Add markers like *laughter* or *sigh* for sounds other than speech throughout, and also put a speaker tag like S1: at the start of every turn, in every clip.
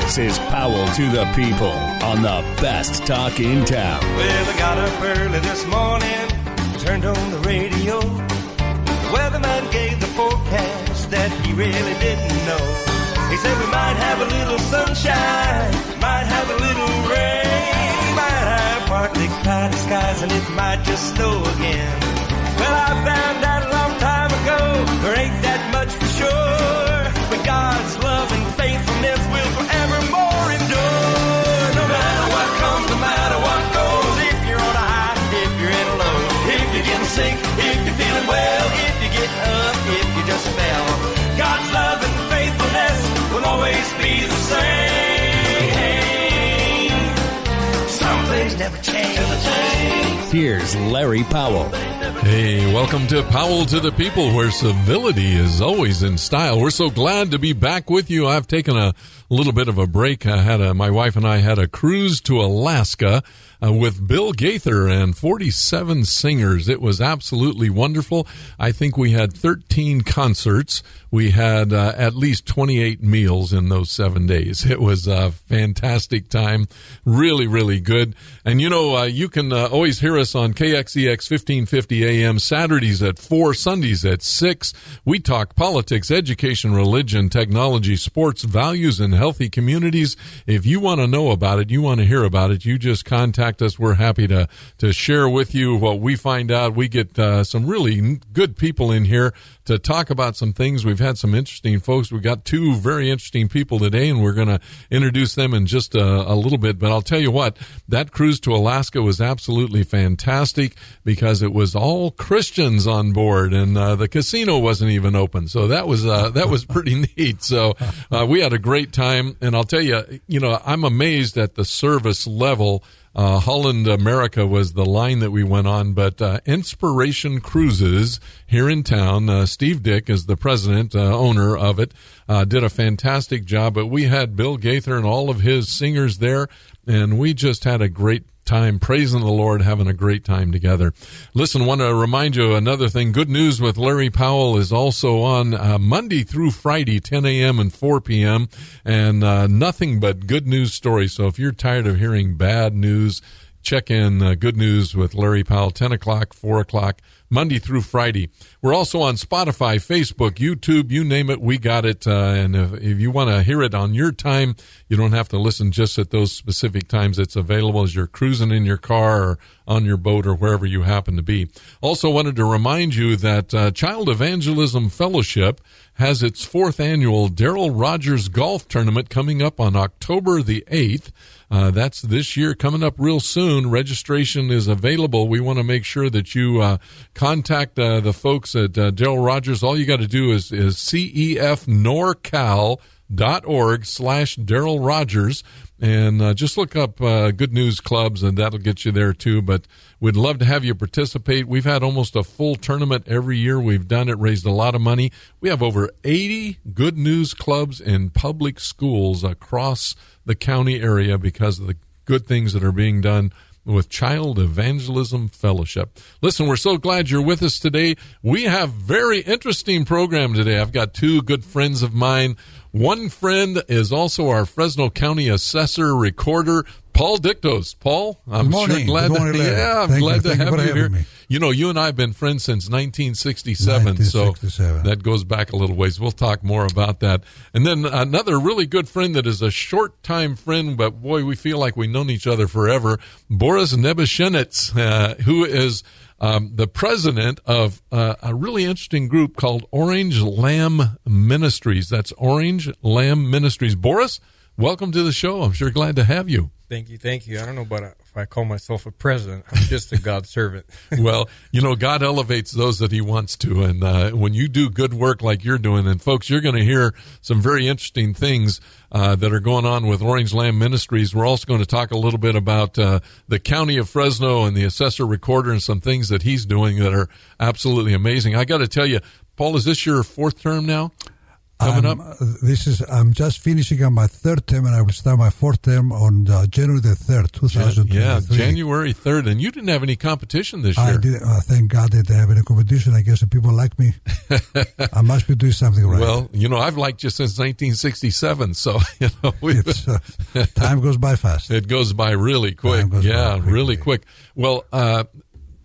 S1: This is Powell to the People on the best talk in town.
S2: Well, I got up early this morning, turned on the radio. The weatherman gave the forecast that he really didn't know. He said we might have a little sunshine, might have a little rain, might have partly cloudy skies, and it might just snow again. Well, I found out a long time ago, there ain't that much for sure. But God's love always be the same. Some things never change.
S1: Here's Larry Powell.
S3: Hey, welcome to Powell to the People, where civility is always in style. We're so glad to be back with you. I've taken a little bit of a break. I had a, my wife and I had a cruise to Alaska uh, with Bill Gaither and 47 singers. It was absolutely wonderful. I think we had 13 concerts. We had uh, at least 28 meals in those seven days. *laughs* It was a fantastic time. Really, really good. And you know, uh, you can uh, always hear us on KXEX 1550 AM Saturdays at 4, Sundays at 6. We talk politics, education, religion, technology, sports, values, and healthy communities. If you want to know about it, you want to hear about it, you just contact us. We're happy to, to share with you what we find out. We get uh, some really good people in here to talk about some things. We've had some interesting folks. We've got two very interesting people today, and we're going to introduce them in just a, a, little bit. But I'll tell you what, that cruise to Alaska was absolutely fantastic because it was all Christians on board, and uh, the casino wasn't even open. So that was uh, that was *laughs* pretty neat. So uh, we had a great time, and I'll tell you, you know, I'm amazed at the service level. Uh, Holland America was the line that we went on, but uh, Inspiration Cruises here in town, uh, Steve Dick is the president, uh, owner of it, uh, did a fantastic job. But we had Bill Gaither and all of his singers there, and we just had a great time praising the Lord, having a great time together. Listen, want to remind you another thing. Good news with Larry Powell is also on uh, Monday through Friday, 10 a.m. and 4 p.m. and uh, nothing but good news stories. So if you're tired of hearing bad news, check in uh, Good News with Larry Powell, 10 o'clock, 4 o'clock. Monday through Friday. We're also on Spotify, Facebook, YouTube, you name it, we got it. Uh, and if, if you want to hear it on your time, you don't have to listen just at those specific times. It's available as you're cruising in your car or on your boat or wherever you happen to be. Also wanted to remind you that uh, Child Evangelism Fellowship has its fourth annual Daryl Rogers Golf Tournament coming up on October the 8th. Uh, that's this year coming up real soon. Registration is available. We want to make sure that you uh, contact uh, the folks at uh, Daryl Rogers. All you got to do is, is cefnorcal.org slash Daryl Rogers and uh, just look up uh, Good News Clubs, and that'll get you there too. But we'd love to have you participate. We've had almost a full tournament every year. We've done it, raised a lot of money. We have over 80 Good News Clubs in public schools across the county area because of the good things that are being done with Child Evangelism Fellowship. Listen, we're so glad you're with us today. We have very interesting program today. I've got two good friends of mine. One friend is also our Fresno County Assessor Recorder, Paul Dictos. Paul, I'm
S4: morning.
S3: sure glad
S4: Good morning,
S3: to, yeah, I'm
S4: Thank
S3: glad
S4: you.
S3: to
S4: Thank you
S3: have
S4: for
S3: you here.
S4: me.
S3: You know, you and I have been friends since 1967,
S4: 1967.
S3: so that goes back a little ways. We'll talk more about that. And then another really good friend that is a short time friend, but boy, we feel like we've known each other forever. Boris Nebeshenitz, uh, who is um, the president of uh, a really interesting group called Orange Lamb Ministries. That's Orange Lamb Ministries. Boris, welcome to the show. I'm sure glad to have you.
S5: Thank you, thank you. I don't know about if I call myself a president. I'm just a *laughs* God servant. *laughs*
S3: well, you know, God elevates those that He wants to, and uh, when you do good work like you're doing, and folks, you're going to hear some very interesting things uh, that are going on with Orange Lamb Ministries. We're also going to talk a little bit about uh, the county of Fresno and the assessor recorder and some things that he's doing that are absolutely amazing. I got to tell you, Paul, is this your fourth term now? Coming
S4: I'm,
S3: up?
S4: uh, This is I'm just finishing up my third term, and I will start my fourth term on uh, January the third, two thousand
S3: Yeah. January 3rd. And you didn't have any competition this
S4: I
S3: year.
S4: I did. Uh, thank God that they have any competition. I guess the people like me. *laughs* I must be doing something right.
S3: Well, you know, I've liked you since 1967. So, *laughs* you know,
S4: uh, time goes by fast. *laughs*
S3: it goes by really quick. Yeah, really quick. Well, uh,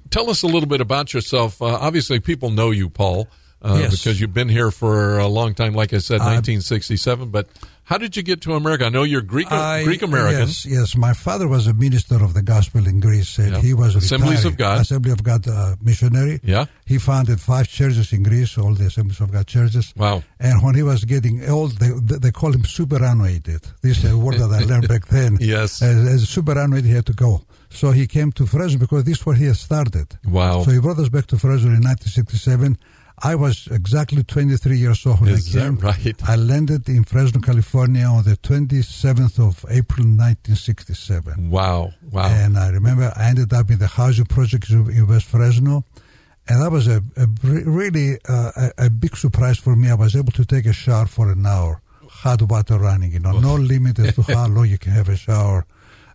S3: tell us a little bit about yourself. Uh, obviously, people know you, Paul, uh,
S4: Yes.
S3: because you've been here for a long time. Like I said,
S4: I-
S3: 1967. But how did you get to America? I know you're Greek
S4: I-
S3: Greek American.
S4: Yes, yes. My father was a minister of the gospel in Greece, and
S3: Yeah.
S4: he was a
S3: Assemblies
S4: retired
S3: of God.
S4: Assembly of God uh, missionary.
S3: Yeah.
S4: He founded five churches in Greece, all the Assemblies of God churches.
S3: Wow.
S4: And when he was getting old, they, they they call him superannuated. This is a word that I *laughs* learned back then.
S3: Yes.
S4: As, as superannuated, he had to go. So he came to Fresno because this is where he had started.
S3: Wow.
S4: So he brought us back to Fresno in 1967. I was exactly 23 years old when
S3: Is
S4: I
S3: that
S4: came.
S3: right?
S4: I landed in Fresno, California on the 27th of April 1967.
S3: Wow. Wow.
S4: And I remember I ended up in the housing project in in West Fresno. And that was a, a really uh, a, a big surprise for me. I was able to take a shower for an hour, hot water running, you know, no limit as to how *laughs* long you can have a shower.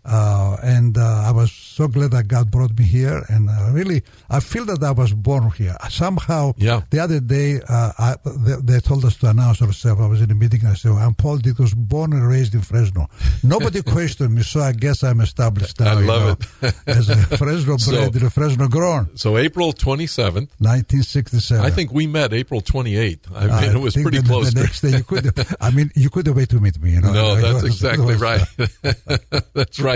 S4: Uh, and uh, I was so glad that God brought me here. And uh, really, I feel that I was born here. Somehow,
S3: Yeah.
S4: the other day, uh, I, they, they told us to announce ourselves. I was in a meeting and I said, I'm Paul Dick, was born and raised in Fresno. Nobody *laughs* questioned me, so I guess I'm established now.
S3: I love
S4: know,
S3: it. *laughs*
S4: as a Fresno
S3: So-
S4: bred and a Fresno grown.
S3: so April 27th.
S4: 1967.
S3: I think we met April 28th. I mean,
S4: I
S3: it was pretty close.
S4: The next day, you could. *laughs* I mean, you couldn't wait to meet me. You know.
S3: No, that's exactly right. that's right.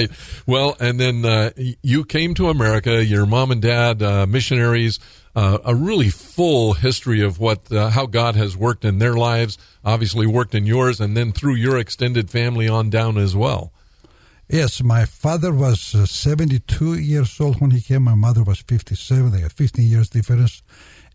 S3: Well, and then uh, you came to America. Your mom and dad, uh, missionaries, uh, a really full history of what uh, how God has worked in their lives. Obviously, worked in yours, and then through your extended family on down as well.
S4: Yes, my father was uh, 72 years old when he came. My mother was 57. They had 15 years difference.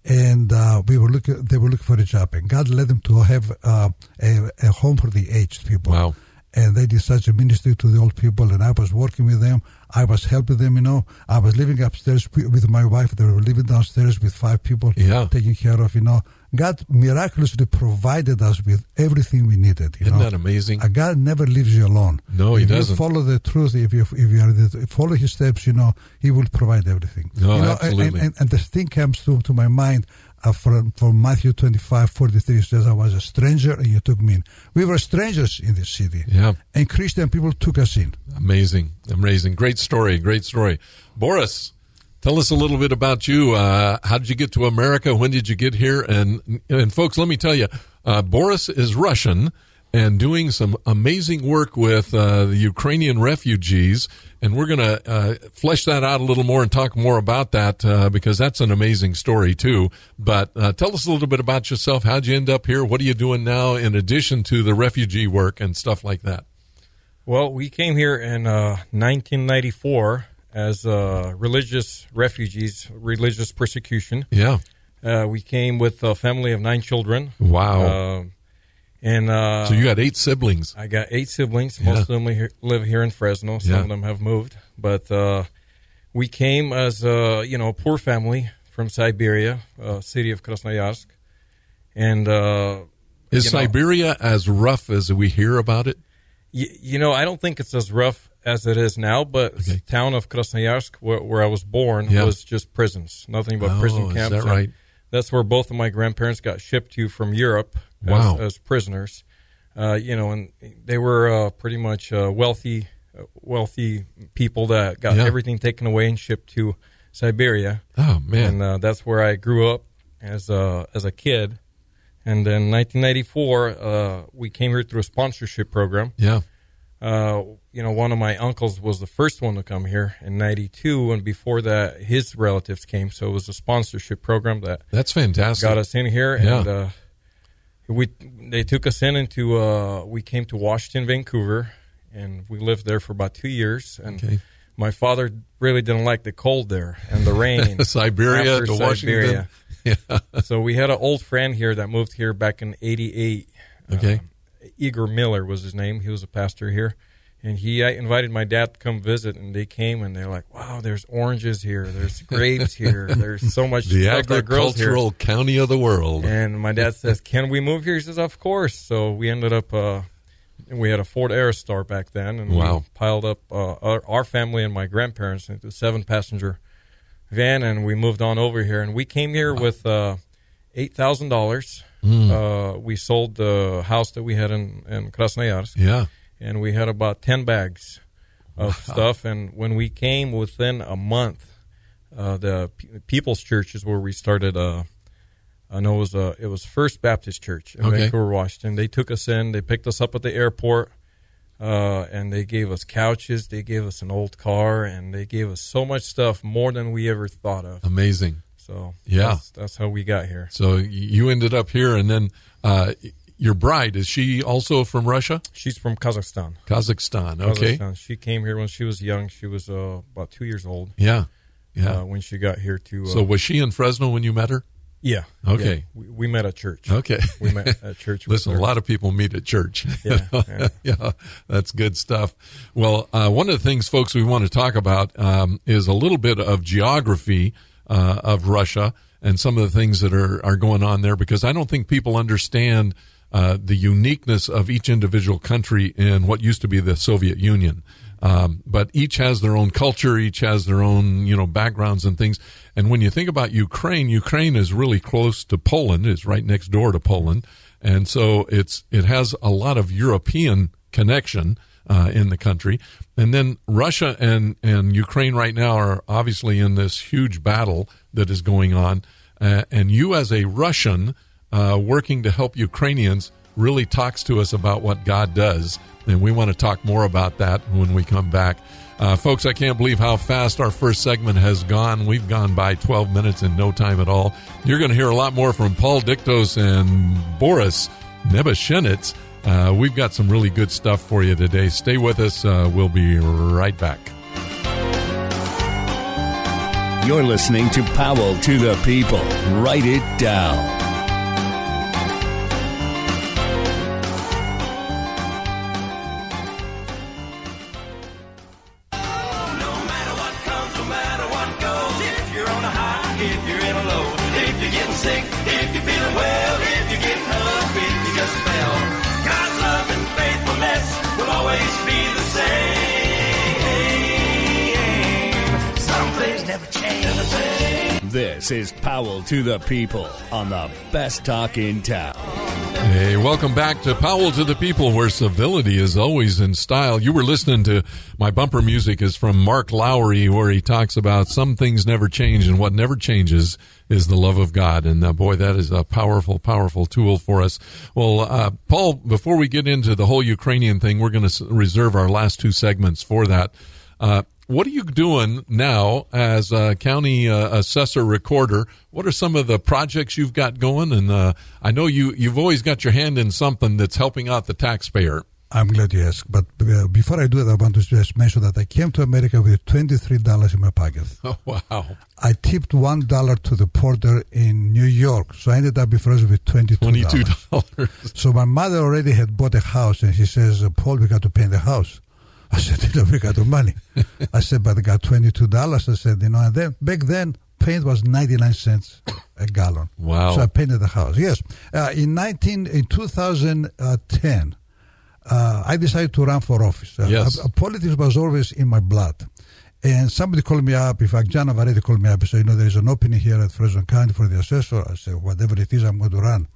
S4: And uh, we were looking. They were looking for a job, and God led them to have uh, a, a home for the aged people.
S3: Wow.
S4: And they did such a ministry to the old people, and I was working with them. I was helping them. You know, I was living upstairs with my wife. They were living downstairs with five people,
S3: Yeah.
S4: taking care of. You know, God miraculously provided us with everything we needed. You
S3: Isn't
S4: know?
S3: that amazing?
S4: God never leaves you alone.
S3: No, he
S4: if
S3: doesn't.
S4: You follow the truth. If you if you are the, follow His steps, you know He will provide everything.
S3: No,
S4: you know,
S3: absolutely.
S4: And, and, and the thing comes to to my mind uh, from from Matthew twenty five forty three says, "I was a stranger and you took me in." We were strangers in this city,
S3: Yeah.
S4: and Christian people took us in.
S3: Amazing, amazing, great story, great story. Boris, tell us a little bit about you. Uh, how did you get to America? When did you get here? And and folks, let me tell you, uh, Boris is Russian and doing some amazing work with uh, the Ukrainian refugees. And we're going to uh, flesh that out a little more and talk more about that uh, because that's an amazing story too. But uh, tell us a little bit about yourself. How'd you end up here? What are you doing now in addition to the refugee work and stuff like that?
S5: Well, we came here in uh, 1994 as uh, religious refugees, religious persecution.
S3: Yeah.
S5: Uh, we came with a family of nine children.
S3: Wow.
S5: And uh,
S3: So you got eight siblings.
S5: I got eight siblings.
S3: Yeah.
S5: Most of them li- live here in Fresno. Some
S3: Yeah.
S5: of them have moved, but uh, we came as a you know a poor family from Siberia, uh, city of Krasnoyarsk, and uh,
S3: Is
S5: you know-
S3: Siberia as rough as we hear about it?
S5: y- you know I don't think it's as rough as it is now, but
S3: Okay.
S5: the town of Krasnoyarsk, where, where I was born,
S3: Yeah.
S5: was just prisons, nothing but
S3: Oh,
S5: prison
S3: is
S5: camps.
S3: that right?
S5: That's where both of my grandparents got shipped to from Europe
S3: Wow.
S5: as, as prisoners. Uh, you know, and they were uh, pretty much uh, wealthy, uh, wealthy people that got
S3: Yeah.
S5: everything taken away and shipped to Siberia.
S3: Oh man,
S5: And uh, that's where I grew up as a as a kid. And then 1994, uh, we came here through a sponsorship program.
S3: yeah,
S5: Uh, you know, one of my uncles was the first one to come here in '92, and before that, his relatives came. So it was a sponsorship program that
S3: that's fantastic.
S5: got us in here,
S3: Yeah.
S5: and uh, we they took us in into uh, we came to Washington, Vancouver, and we lived there for about two years. And
S3: Okay.
S5: my father really didn't like the cold there and the rain. *laughs*
S3: Siberia to Washington. Yeah. *laughs*
S5: so we had an old friend here that moved here back in '88.
S3: Okay.
S5: Igor Miller was his name. He was a pastor here, and he uh, invited my dad to come visit, and they came, and they're like, "Wow, there's oranges here, there's grapes here, there's so much
S3: The
S5: stuff that grows here."
S3: agricultural county of the world.
S5: And my dad says, "Can we move here?" He says, "Of course." So we ended up. Uh, we had a Ford Aerostar back then, and
S3: Wow.
S5: we piled up uh, our, our family and my grandparents into a seven-passenger van, and we moved on over here. And we came here with uh, eight thousand dollars.
S3: Hmm.
S5: Uh, we sold the house that we had in, in Krasnoyarsk,
S3: Yeah.
S5: And we had about ten bags of stuff. And when we came, within a month, uh, the P- People's Church is where we started. Uh, I know it was uh, it was First Baptist Church in
S3: Okay.
S5: Vancouver, Washington. They took us in. They picked us up at the airport, uh, and they gave us couches. They gave us an old car, and they gave us so much stuff, more than we ever thought of.
S3: Amazing.
S5: So
S3: Yeah.
S5: that's, that's how we got here.
S3: So you ended up here, and then uh, your bride is she also from Russia,
S5: She's from Kazakhstan.
S3: Kazakhstan? Okay.
S5: Kazakhstan. She came here when she was young. She was uh, about two years old
S3: Yeah. Yeah.
S5: uh, when she got here to. Uh,
S3: so was she in Fresno when you met her?
S5: yeah.
S3: Okay.
S5: yeah. We, we met at church.
S3: Okay.
S5: We met at *laughs* church.
S3: Listen, a lot of people meet at church.
S5: Yeah, *laughs* yeah.
S3: yeah, that's good stuff. Well, uh, one of the things, folks, we want to talk about um, is a little bit of geography uh, of Russia and some of the things that are, are going on there because I don't think people understand uh, the uniqueness of each individual country in what used to be the Soviet Union. Um, but each has their own culture, each has their own, you know, backgrounds and things. And when you think about Ukraine, Ukraine is really close to Poland, it's right next door to Poland. And so it's, it has a lot of European connection, uh, in the country. And then Russia and, and Ukraine right now are obviously in this huge battle that is going on. Uh, and you as a Russian, uh, working to help Ukrainians really talks to us about what God does. And we want to talk more about that when we come back. Uh, folks, I can't believe how fast our first segment has gone. We've gone by 12 minutes in no time at all. You're going to hear a lot more from Paul Dictos and Boris Nebashenitz. Uh, we've got some really good stuff for you today. Stay with us. Uh, we'll be right back.
S1: You're listening to Powell to the People. Write it down.
S2: If you're in a low, if you're getting sick, if you're feeling well, if you're getting if you just fell, God's love and faithfulness will always be the same. Some things. Never change.
S1: This is Powell to the People on the best talk in town.
S3: Hey, welcome back to Powell to the People, where civility is always in style. You were listening to my bumper music is from Mark Lowry, where he talks about some things never change, and what never changes is the love of God. And uh, boy, that is a powerful, powerful tool for us. Well, uh, Paul, before we get into the whole Ukrainian thing, we're going to reserve our last two segments for that. Uh, what are you doing now as a county uh, assessor recorder? What are some of the projects you've got going? And uh, I know you you've always got your hand in something that's helping out the taxpayer.
S4: I'm glad you asked. But uh, before I do that, I want to just mention that I came to America with $23 in my pocket. *laughs*
S3: Oh wow,
S4: I tipped $1 to the porter in New York. So I ended up Fresno with $22.
S3: twenty two dollars.
S4: So my mother already had bought a house, and she says, "Paul, we got to paint the house." I said, "You know, we got the money." I said, "But I got twenty-two dollars." I said, "You know," and then back then, paint was ninety-nine cents a gallon.
S3: Wow.
S4: So I painted the house. Yes, uh, in nineteen in two thousand ten, uh, I decided to run for office. Uh,
S3: Yes.
S4: uh, politics was always in my blood. And somebody called me up, in fact, John Navarrete called me up and said, you know, there's an opening here at Fresno County for the assessor. I said, whatever it is, I'm going to run.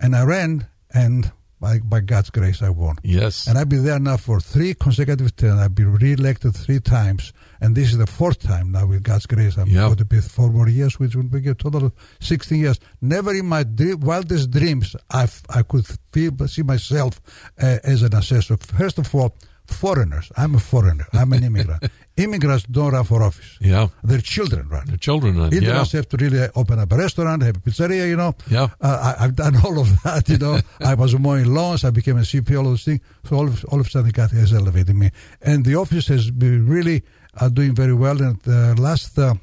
S4: And I ran, and by, by God's grace, I won.
S3: Yes,
S4: And I've been there now for three consecutive terms. I've been re-elected three times, and this is the fourth time now. With God's grace, I'm
S3: Yep.
S4: going to be four more years, which will be a total of sixteen years. Never in my dream, wildest dreams, I I could feel, see myself uh, as an assessor. First of all, foreigners. I'm a foreigner. I'm an immigrant. *laughs* Immigrants don't run for office.
S3: yeah,
S4: Their children run.
S3: Their children. run.
S4: Indians
S3: Yeah,
S4: have to really open up a restaurant, have a pizzeria, you know.
S3: Yeah.
S4: Uh, I, I've done all of *laughs* that, you know. I was mowing lawns, I became a CP, all those things. So all of, all of a sudden, God has elevated me. And the office has been really uh, doing very well. And uh, last, uh,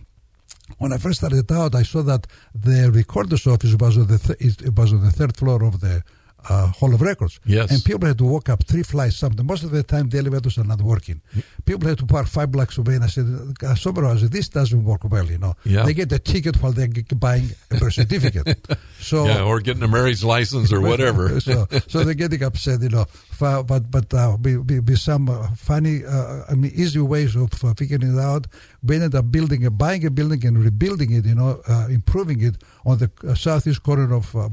S4: when I first started out, I saw that the recorder's office was on the, th- it was on the third floor of the uh, Hall of Records.
S3: Yes.
S4: And people had to walk up three flights something. Most of the time, the elevators are not working. People had to park five blocks away. And I said, uh, I said, this doesn't work well, you know.
S3: Yeah.
S4: They get the ticket while they're buying a birth certificate. *laughs* So
S3: Yeah, or getting a marriage license or *laughs* whatever.
S4: so, so they're getting upset, you know. But but uh, be, be, be some uh, funny, uh, I mean, easy ways of uh, figuring it out. We ended up building, a, buying a building and rebuilding it, you know, uh, improving it on the southeast corner of uh,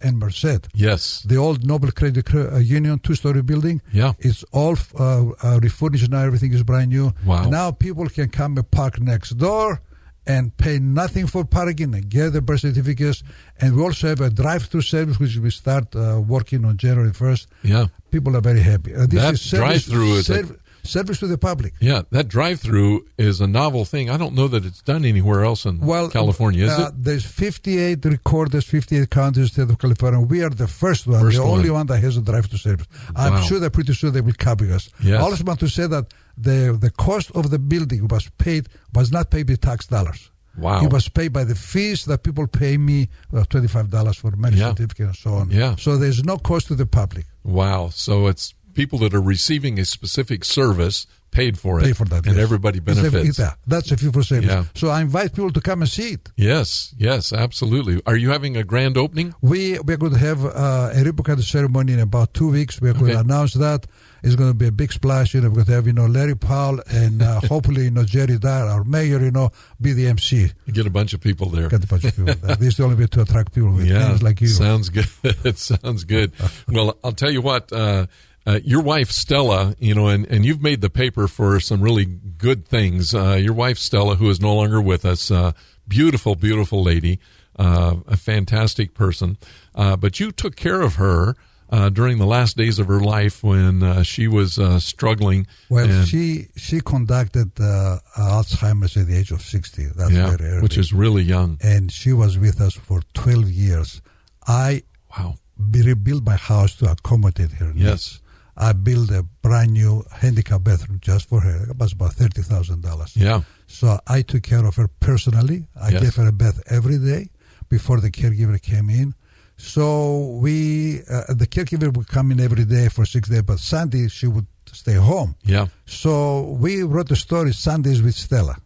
S4: and Merced.
S3: Yes.
S4: The old Noble Credit Union two-story building.
S3: Yeah.
S4: It's all uh, uh, refurnished now. Everything is brand new.
S3: Wow.
S4: Now people can come and park next door and pay nothing for parking and get the birth certificates. And we also have a drive-through service which we start uh, working on January 1st.
S3: Yeah.
S4: People are very happy. Uh, this
S3: That
S4: is service,
S3: drive-through is a-
S4: service to the public.
S3: Yeah, that drive-through is a novel thing. I don't know that it's done anywhere else in
S4: Well,
S3: California, is
S4: uh,
S3: it?
S4: There's 58 recorders, 58 counties in the state of California. We are the first one,
S3: First
S4: the
S3: one.
S4: only one that has a drive-through service. I'm
S3: Wow.
S4: sure that pretty soon they will copy us.
S3: Yes.
S4: I also want to say that the the cost of the building was paid was not paid by tax dollars.
S3: Wow.
S4: It was paid by the fees that people pay me, uh, twenty-five dollars for marriage
S3: Yeah.
S4: certificate and so on.
S3: Yeah.
S4: So there's no cost to the public.
S3: Wow. So it's people that are receiving a specific service paid for it.
S4: Pay for that,
S3: And
S4: yes.
S3: everybody benefits.
S4: it's a- that's a fee for service.
S3: Yeah.
S4: So I invite people to come and see it.
S3: Yes, yes, absolutely. Are you having a grand opening?
S4: We we're going to have uh, a ribbon cutting ceremony in about two weeks. We're going
S3: Okay.
S4: to announce that. It's going to be a big splash. You know, we're going to have you know Larry Powell and uh, *laughs* hopefully you know Jerry Dyer, our mayor. You know, be the MC.
S3: You get a bunch of people there.
S4: Get a bunch of people. there. This is the only way to attract people with
S3: Yeah,
S4: names like you.
S3: sounds good. *laughs* it sounds good. *laughs* well, I'll tell you what. Uh, uh, your wife Stella, you know, and, and you've made the paper for some really good things. Uh, your wife Stella, who is no longer with us, uh, beautiful, beautiful lady, uh, a fantastic person. Uh, but you took care of her uh, during the last days of her life when uh, she was uh, struggling.
S4: Well,
S3: and-
S4: she she conducted uh, Alzheimer's at the age of sixty. That's
S3: yeah,
S4: very early.
S3: which is really young.
S4: and she was with us for twelve years. I
S3: Wow.
S4: rebuilt my house to accommodate her needs.
S3: Yes.
S4: I built a brand new handicap bathroom just for her. It was about thirty thousand dollars.
S3: Yeah.
S4: So I took care of her personally. I
S3: Yes.
S4: gave her a bath every day before the caregiver came in. So we, uh, the caregiver would come in every day for six days, but Sunday she would stay home.
S3: Yeah.
S4: So we wrote the story Sundays with Stella.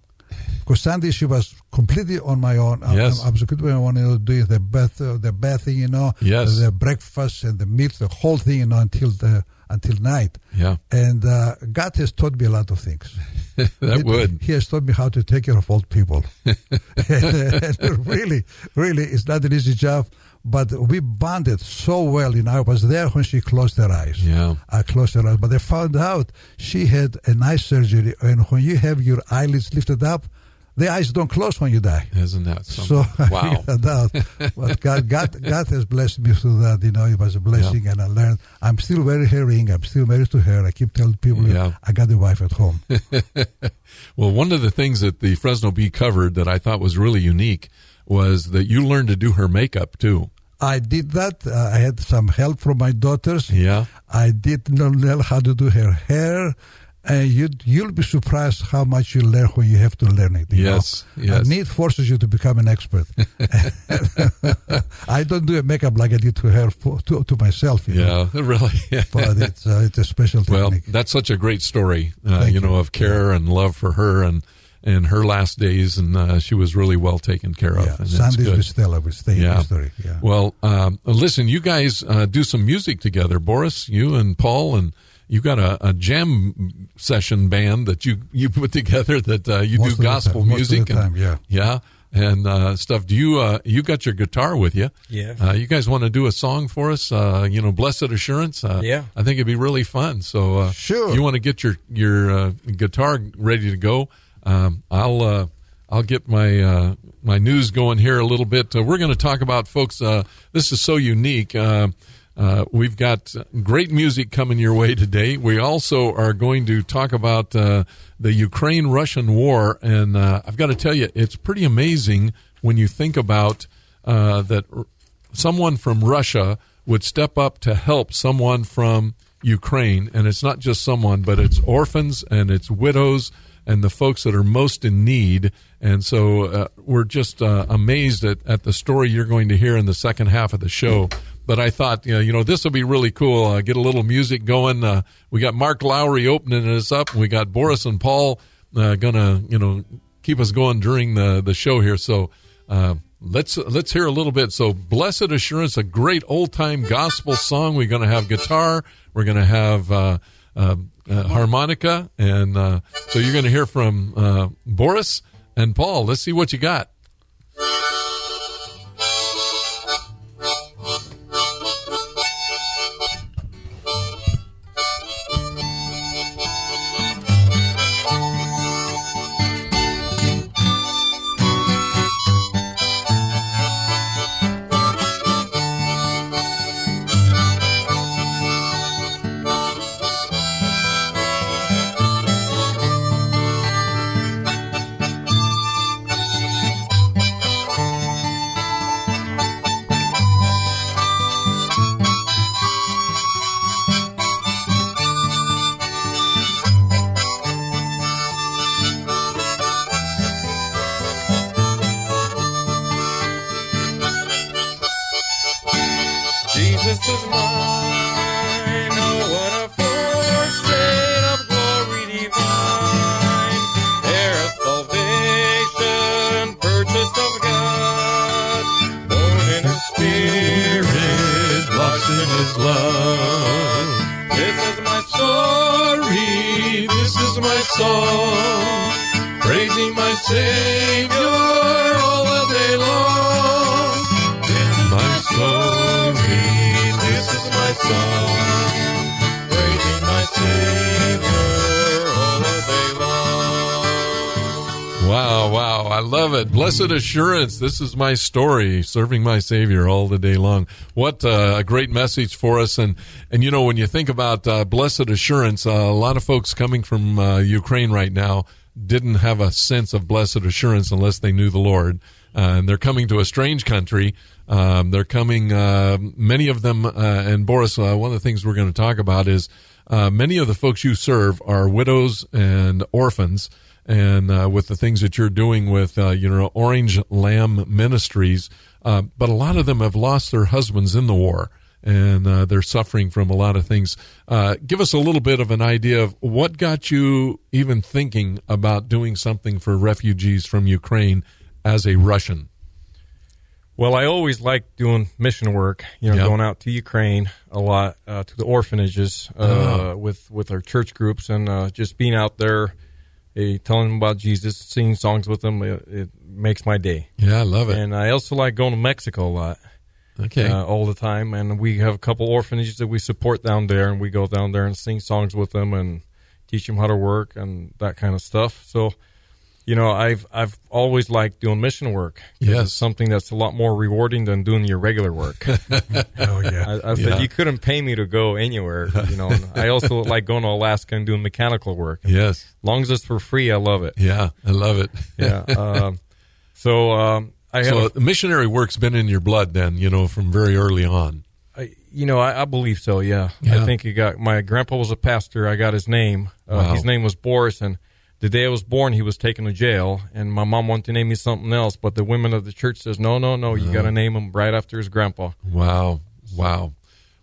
S4: Because Sunday she was completely on my own. I-
S3: Yes.
S4: I, was completely on you know, doing the bath, uh, the bathing, you know,
S3: Yes.
S4: the breakfast and the meals, the whole thing, you know, until the until night.
S3: Yeah.
S4: And uh, God has taught me a lot of things. *laughs*
S3: that
S4: He-
S3: would.
S4: He has taught me how to take care of old people. *laughs* *laughs* and, and really, really, it's not an easy job. But we bonded so well. You know, I was there when she closed her eyes.
S3: Yeah.
S4: I closed her eyes. But I found out she had an eye surgery. And when you have your eyelids lifted up, the eyes don't close when you die.
S3: Isn't that
S4: So
S3: something? *laughs*
S4: I
S3: wow. *laughs*
S4: But God, God, God has blessed me through that. You know, it was a blessing, and I learned. I'm still very hearing. I'm still married to her. I keep telling people,
S3: Yeah.
S4: I got a wife at home. *laughs*
S3: Well, one of the things that the Fresno Bee covered that I thought was really unique was that you learned to do her makeup too.
S4: I did that. Uh, I had some help from my daughters.
S3: Yeah.
S4: I did not know how to do her hair. And you, you'll be surprised how much you learn when you have to learn it. you
S3: Yes,
S4: know?
S3: yes.
S4: Need forces you to become an expert. *laughs* I don't do a makeup like I did to her, for, to, to myself. You know?
S3: Yeah, *laughs* really.
S4: But it's, uh, it's a special technique.
S3: well, that's such a great story, uh,
S4: Thank
S3: you know, of care and love for her and and her last days, and uh, she was really well taken care of.
S4: yeah.
S3: and that's
S4: Sundays
S3: good.
S4: with Stella will stay
S3: Yeah.
S4: history. Yeah.
S3: Well, um, listen, you guys uh, do some music together, Boris, you and Paul, and you got a, a jam session band that you you put together that uh, you
S4: Most
S3: do gospel
S4: time- most of the
S3: music and
S4: yeah.
S3: yeah and uh, stuff. Do you uh, you got your guitar with you?
S5: Yeah.
S3: Uh, you guys want to do a song for us? Uh, you know, Blessed Assurance. Uh,
S5: Yeah.
S3: I think it'd be really fun. So uh,
S4: Sure.
S3: you want to get your your uh, guitar ready to go? Um, I'll uh, I'll get my uh, my news going here a little bit. Uh, we're going to talk about folks. Uh, this is so unique. Uh, uh, we've got great music coming your way today. We also are going to talk about the Ukraine Russian war, and I've got to tell you, it's pretty amazing when you think about that someone from Russia would step up to help someone from Ukraine, and it's not just someone, but it's orphans and it's widows and the folks that are most in need. And so uh, we're just uh, amazed at, at the story you're going to hear in the second half of the show. but I thought, you know, you know this will be really cool. Uh, get a little music going. Uh, we got Mark Lowry opening us up. We got Boris and Paul uh, gonna, you know, keep us going during the the show here. So uh, let's let's hear a little bit. So, "Blessed Assurance," a great old time gospel song. We're to have guitar. We're to have uh, uh, harmonica, and uh, so you're going to hear from uh, Boris and Paul. Let's see what you got. Love it. Blessed assurance. This is my story, serving my Savior all the day long. What uh, a great message for us. And, and you know, when you think about uh, blessed assurance, uh, a lot of folks coming from uh, Ukraine right now didn't have a sense of blessed assurance unless they knew the Lord. Uh, and they're coming to a strange country. Um, they're coming, uh, many of them, and Boris, one of the things we're going to talk about is many of the folks you serve are widows and orphans. And uh, with the things that you're doing with, uh, you know, Orange Lamb Ministries, uh, but a lot of them have lost their husbands in the war and uh, they're suffering from a lot of things. Uh, give us a little bit of an idea of what got you even thinking about doing something for refugees from Ukraine as a Russian.
S5: Well, I always liked doing mission work. You know,
S3: Yeah.
S5: going out to Ukraine a lot, uh, to the orphanages uh,
S3: Uh-huh.
S5: with with our church groups, and uh, just being out there, eh, telling them about Jesus, singing songs with them. It, it makes my day.
S3: Yeah, I love it.
S5: And I also like going to Mexico a lot,
S3: Okay.
S5: uh, all the time. And we have a couple orphanages that we support down there, and we go down there and sing songs with them and teach them how to work and that kind of stuff. So. You know, I've I've always liked doing mission work.
S3: Yes.
S5: it's something that's a lot more rewarding than doing your regular work. *laughs*
S4: Oh yeah.
S5: I, I said
S3: Yeah.
S5: you couldn't pay me to go anywhere. You know, I also *laughs* like going to Alaska and doing mechanical work. As
S3: yes.
S5: long as it's for free, I love it.
S3: Yeah, I love it. *laughs*
S5: Yeah. um, so um, I have,
S3: So the missionary work's been in your blood then, you know, from very early on.
S5: I, you know, I, I believe so. Yeah.
S3: Yeah.
S5: I think he got my grandpa was a pastor. I got his name. Uh,
S3: Wow.
S5: His name was Boris, and the day I was born, he was taken to jail. And my mom wanted to name me something else, but the women of the church says, no, no, no, you got to name him right after his grandpa.
S3: Wow. Wow.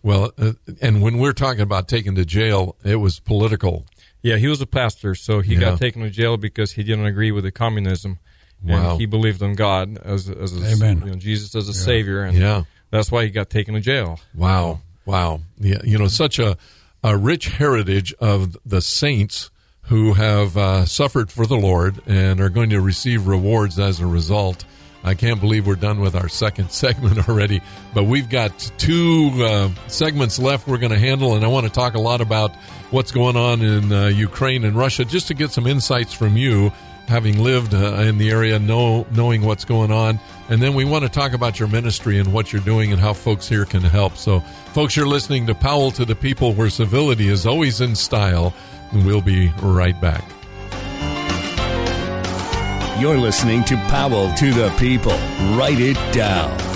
S3: Well, uh, and when we're talking about taken to jail, it was political.
S5: Yeah, he was a pastor, so he
S3: Yeah.
S5: got taken to jail because he didn't agree with the communism,
S3: Wow.
S5: and he believed in God as as a,
S4: Amen.
S5: you know, Jesus as a savior, and
S3: Yeah.
S5: that's why he got taken to jail.
S3: Wow. Wow. Yeah. You know, such a, a rich heritage of the saints who have uh, suffered for the Lord and are going to receive rewards as a result. I can't believe we're done with our second *laughs* segment already, but we've got two uh, segments left we're going to handle, and I want to talk a lot about what's going on in uh, Ukraine and Russia just to get some insights from you, having lived uh, in the area, know, knowing what's going on. And then we want to talk about your ministry and what you're doing and how folks here can help. So, folks, you're listening to Powell to the People, where civility is always in style. We'll be right back.
S1: You're listening to Powell to the People. Write it down.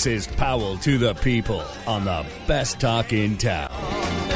S1: This is Powell to the People on the best talk in town.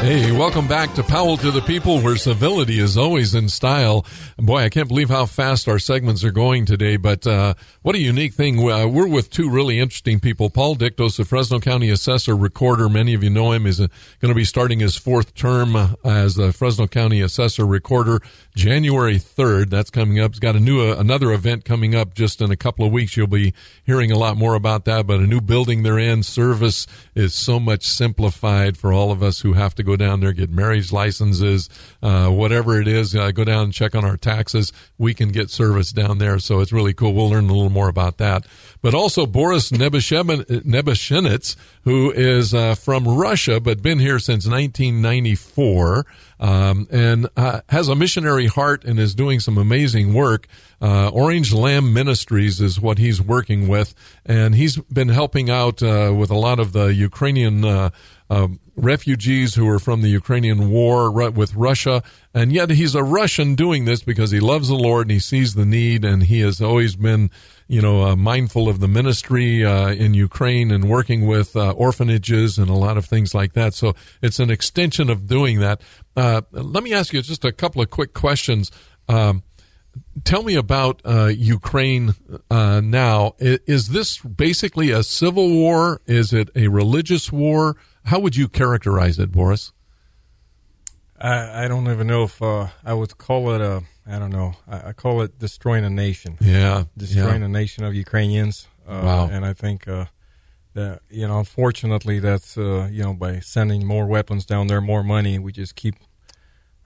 S3: Hey, welcome back to Powell to the People, where civility is always in style. Boy, I can't believe how fast our segments are going today, but uh, what a unique thing. Uh, we're with two really interesting people. Paul Dictos, the Fresno County Assessor Recorder. Many of you know him. He's uh, going to be starting his fourth term uh, as the Fresno County Assessor Recorder January 3rd. That's coming up. He's got a new, uh, another event coming up just in a couple of weeks. You'll be hearing a lot more about that, but a new building they're in. Service is so much simplified for all of us who have to go down there, get marriage licenses, uh, whatever it is, uh, go down and check on our taxes. We can get service down there. So it's really cool. We'll learn a little more about that. But also Boris Nebeshenitz, who is uh, from Russia, but been here since 1994. Um, and uh, has a missionary heart and is doing some amazing work. Uh, Orange Lamb Ministries is what he's working with, and he's been helping out uh, with a lot of the Ukrainian uh, um, refugees who are from the Ukrainian war with Russia. And yet he's a Russian doing this because he loves the Lord and he sees the need, and he has always been you know, uh, mindful of the ministry uh, in Ukraine and working with uh, orphanages and a lot of things like that. So it's an extension of doing that. Uh, let me ask you just a couple of quick questions. Um, tell me about uh, Ukraine uh, now. Is this basically a civil war? Is it a religious war? How would you characterize it, Boris?
S5: I, I don't even know if I would call it a I don't know. I, I, call it destroying a nation.
S3: Yeah,
S5: destroying
S3: yeah.
S5: a nation of Ukrainians. Uh,
S3: wow.
S5: And I think uh, that you know, unfortunately, that's uh, you know, by sending more weapons down there, more money, we just keep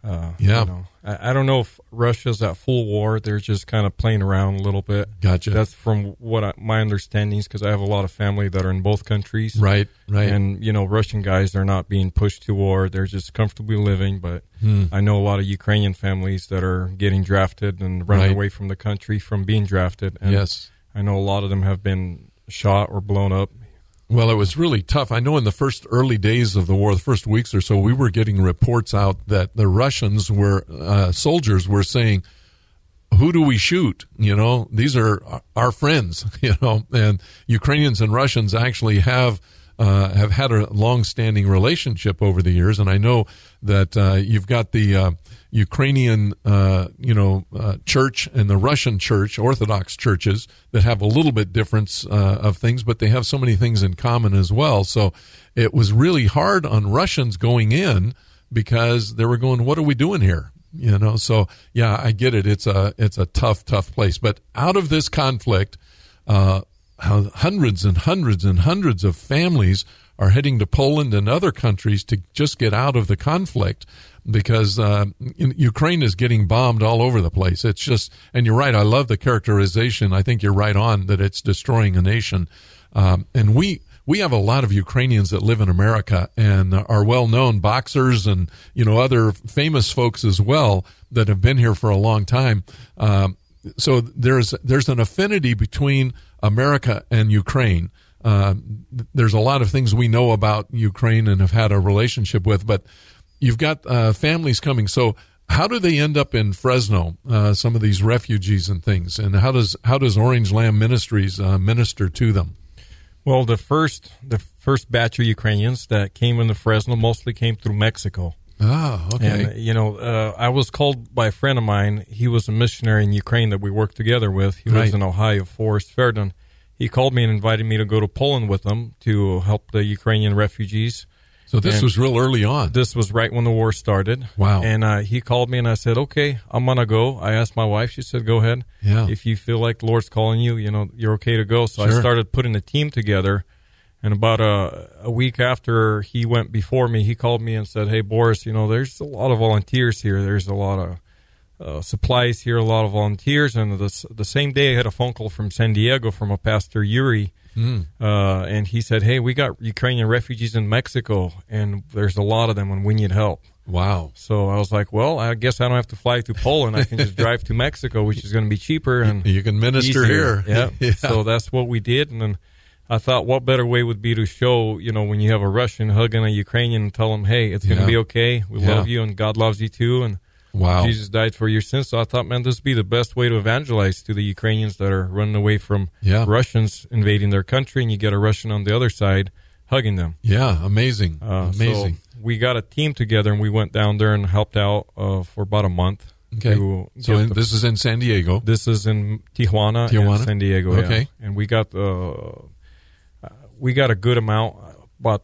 S3: uh, yeah.
S5: You know, I, I, don't know if Russia's at full war. They're just kind of playing around a little bit.
S3: Gotcha.
S5: That's from what I, my understanding is because I have a lot of family that are in both countries.
S3: Right, right.
S5: And, you know, Russian guys are not being pushed to war. They're just comfortably living. But hmm. I know a lot of Ukrainian families that are getting drafted and running right. away from the country from being drafted. And
S3: yes.
S5: I know a lot of them have been shot or blown up
S3: well, it was really tough. I know in the first early days of the war, the first weeks or so, we were getting reports out that the Russians were, uh, soldiers were saying, who do we shoot? You know, these are our friends, *laughs* you know, and Ukrainians and Russians actually have, uh, have had a long-standing relationship over the years. And I know that, uh, you've got the, uh, Ukrainian, uh, you know, uh, church and the Russian church, Orthodox churches that have a little bit difference uh, of things, but they have so many things in common as well. So it was really hard on Russians going in because they were going, "What are we doing here?" You know. So yeah, I get it. It's a it's a tough, tough place. But out of this conflict, uh, hundreds and hundreds and hundreds of families are heading to Poland and other countries to just get out of the conflict because uh, Ukraine is getting bombed all over the place. It's just, and you're right. I love the characterization. I think you're right on that it's destroying a nation. Um, and we we have a lot of Ukrainians that live in America and are well known boxers and you know other famous folks as well that have been here for a long time. Um, so there's there's an affinity between America and Ukraine. Uh, there's a lot of things we know about Ukraine and have had a relationship with, but you've got uh, families coming. So how do they end up in Fresno? Uh, some of these refugees and things, and how does how does Orange Lamb Ministries uh, minister to them?
S5: Well, the first the first batch of Ukrainians that came into Fresno mostly came through Mexico.
S3: Ah, okay.
S5: And you know, uh, I was called by a friend of mine. He was a missionary in Ukraine that we worked together with. He lives in Ohio, Forest Verdon. He called me and invited me to go to Poland with him to help the Ukrainian refugees
S3: so this and was real early on.
S5: This was right when the war started.
S3: Wow.
S5: And uh, he called me and I said, okay, I'm going to go. I asked my wife. She said, go ahead.
S3: Yeah.
S5: If you feel like the Lord's calling you, you know, you're okay to go. So
S3: sure.
S5: I started putting a team together. And about a, a week after he went before me, he called me and said, hey, Boris, you know, there's a lot of volunteers here. There's a lot of uh, supplies here, a lot of volunteers. And the, the same day I had a phone call from San Diego from a pastor, Yuri
S3: Mm.
S5: Uh, and he said, "Hey, we got Ukrainian refugees in Mexico, and there's a lot of them, and we need help."
S3: Wow.
S5: So I was like, "Well, I guess I don't have to fly to Poland. I can just *laughs* drive to Mexico, which is going to be cheaper and
S3: you can minister
S5: easier.
S3: here."
S5: Yeah. *laughs* yeah. So that's what we did, and then I thought, what better way would be to show, you know, when you have a Russian hugging a Ukrainian and tell them, "Hey, it's going to
S3: yeah.
S5: be okay. We
S3: yeah.
S5: love you, and God loves you too," and
S3: Wow.
S5: Jesus died for your sins. So I thought, man, this would be the best way to evangelize to the Ukrainians that are running away from
S3: Yeah.
S5: Russians invading their country, and you get a Russian on the other side hugging them.
S3: Yeah, amazing.
S5: Uh,
S3: amazing.
S5: So we got a team together, and we went down there and helped out uh, for about a month.
S3: okay. So in,
S5: the-
S3: this is in San Diego.
S5: this is in Tijuana,
S3: Tijuana?
S5: San Diego. yeah.
S3: Okay.
S5: and we got the uh, we got a good amount, but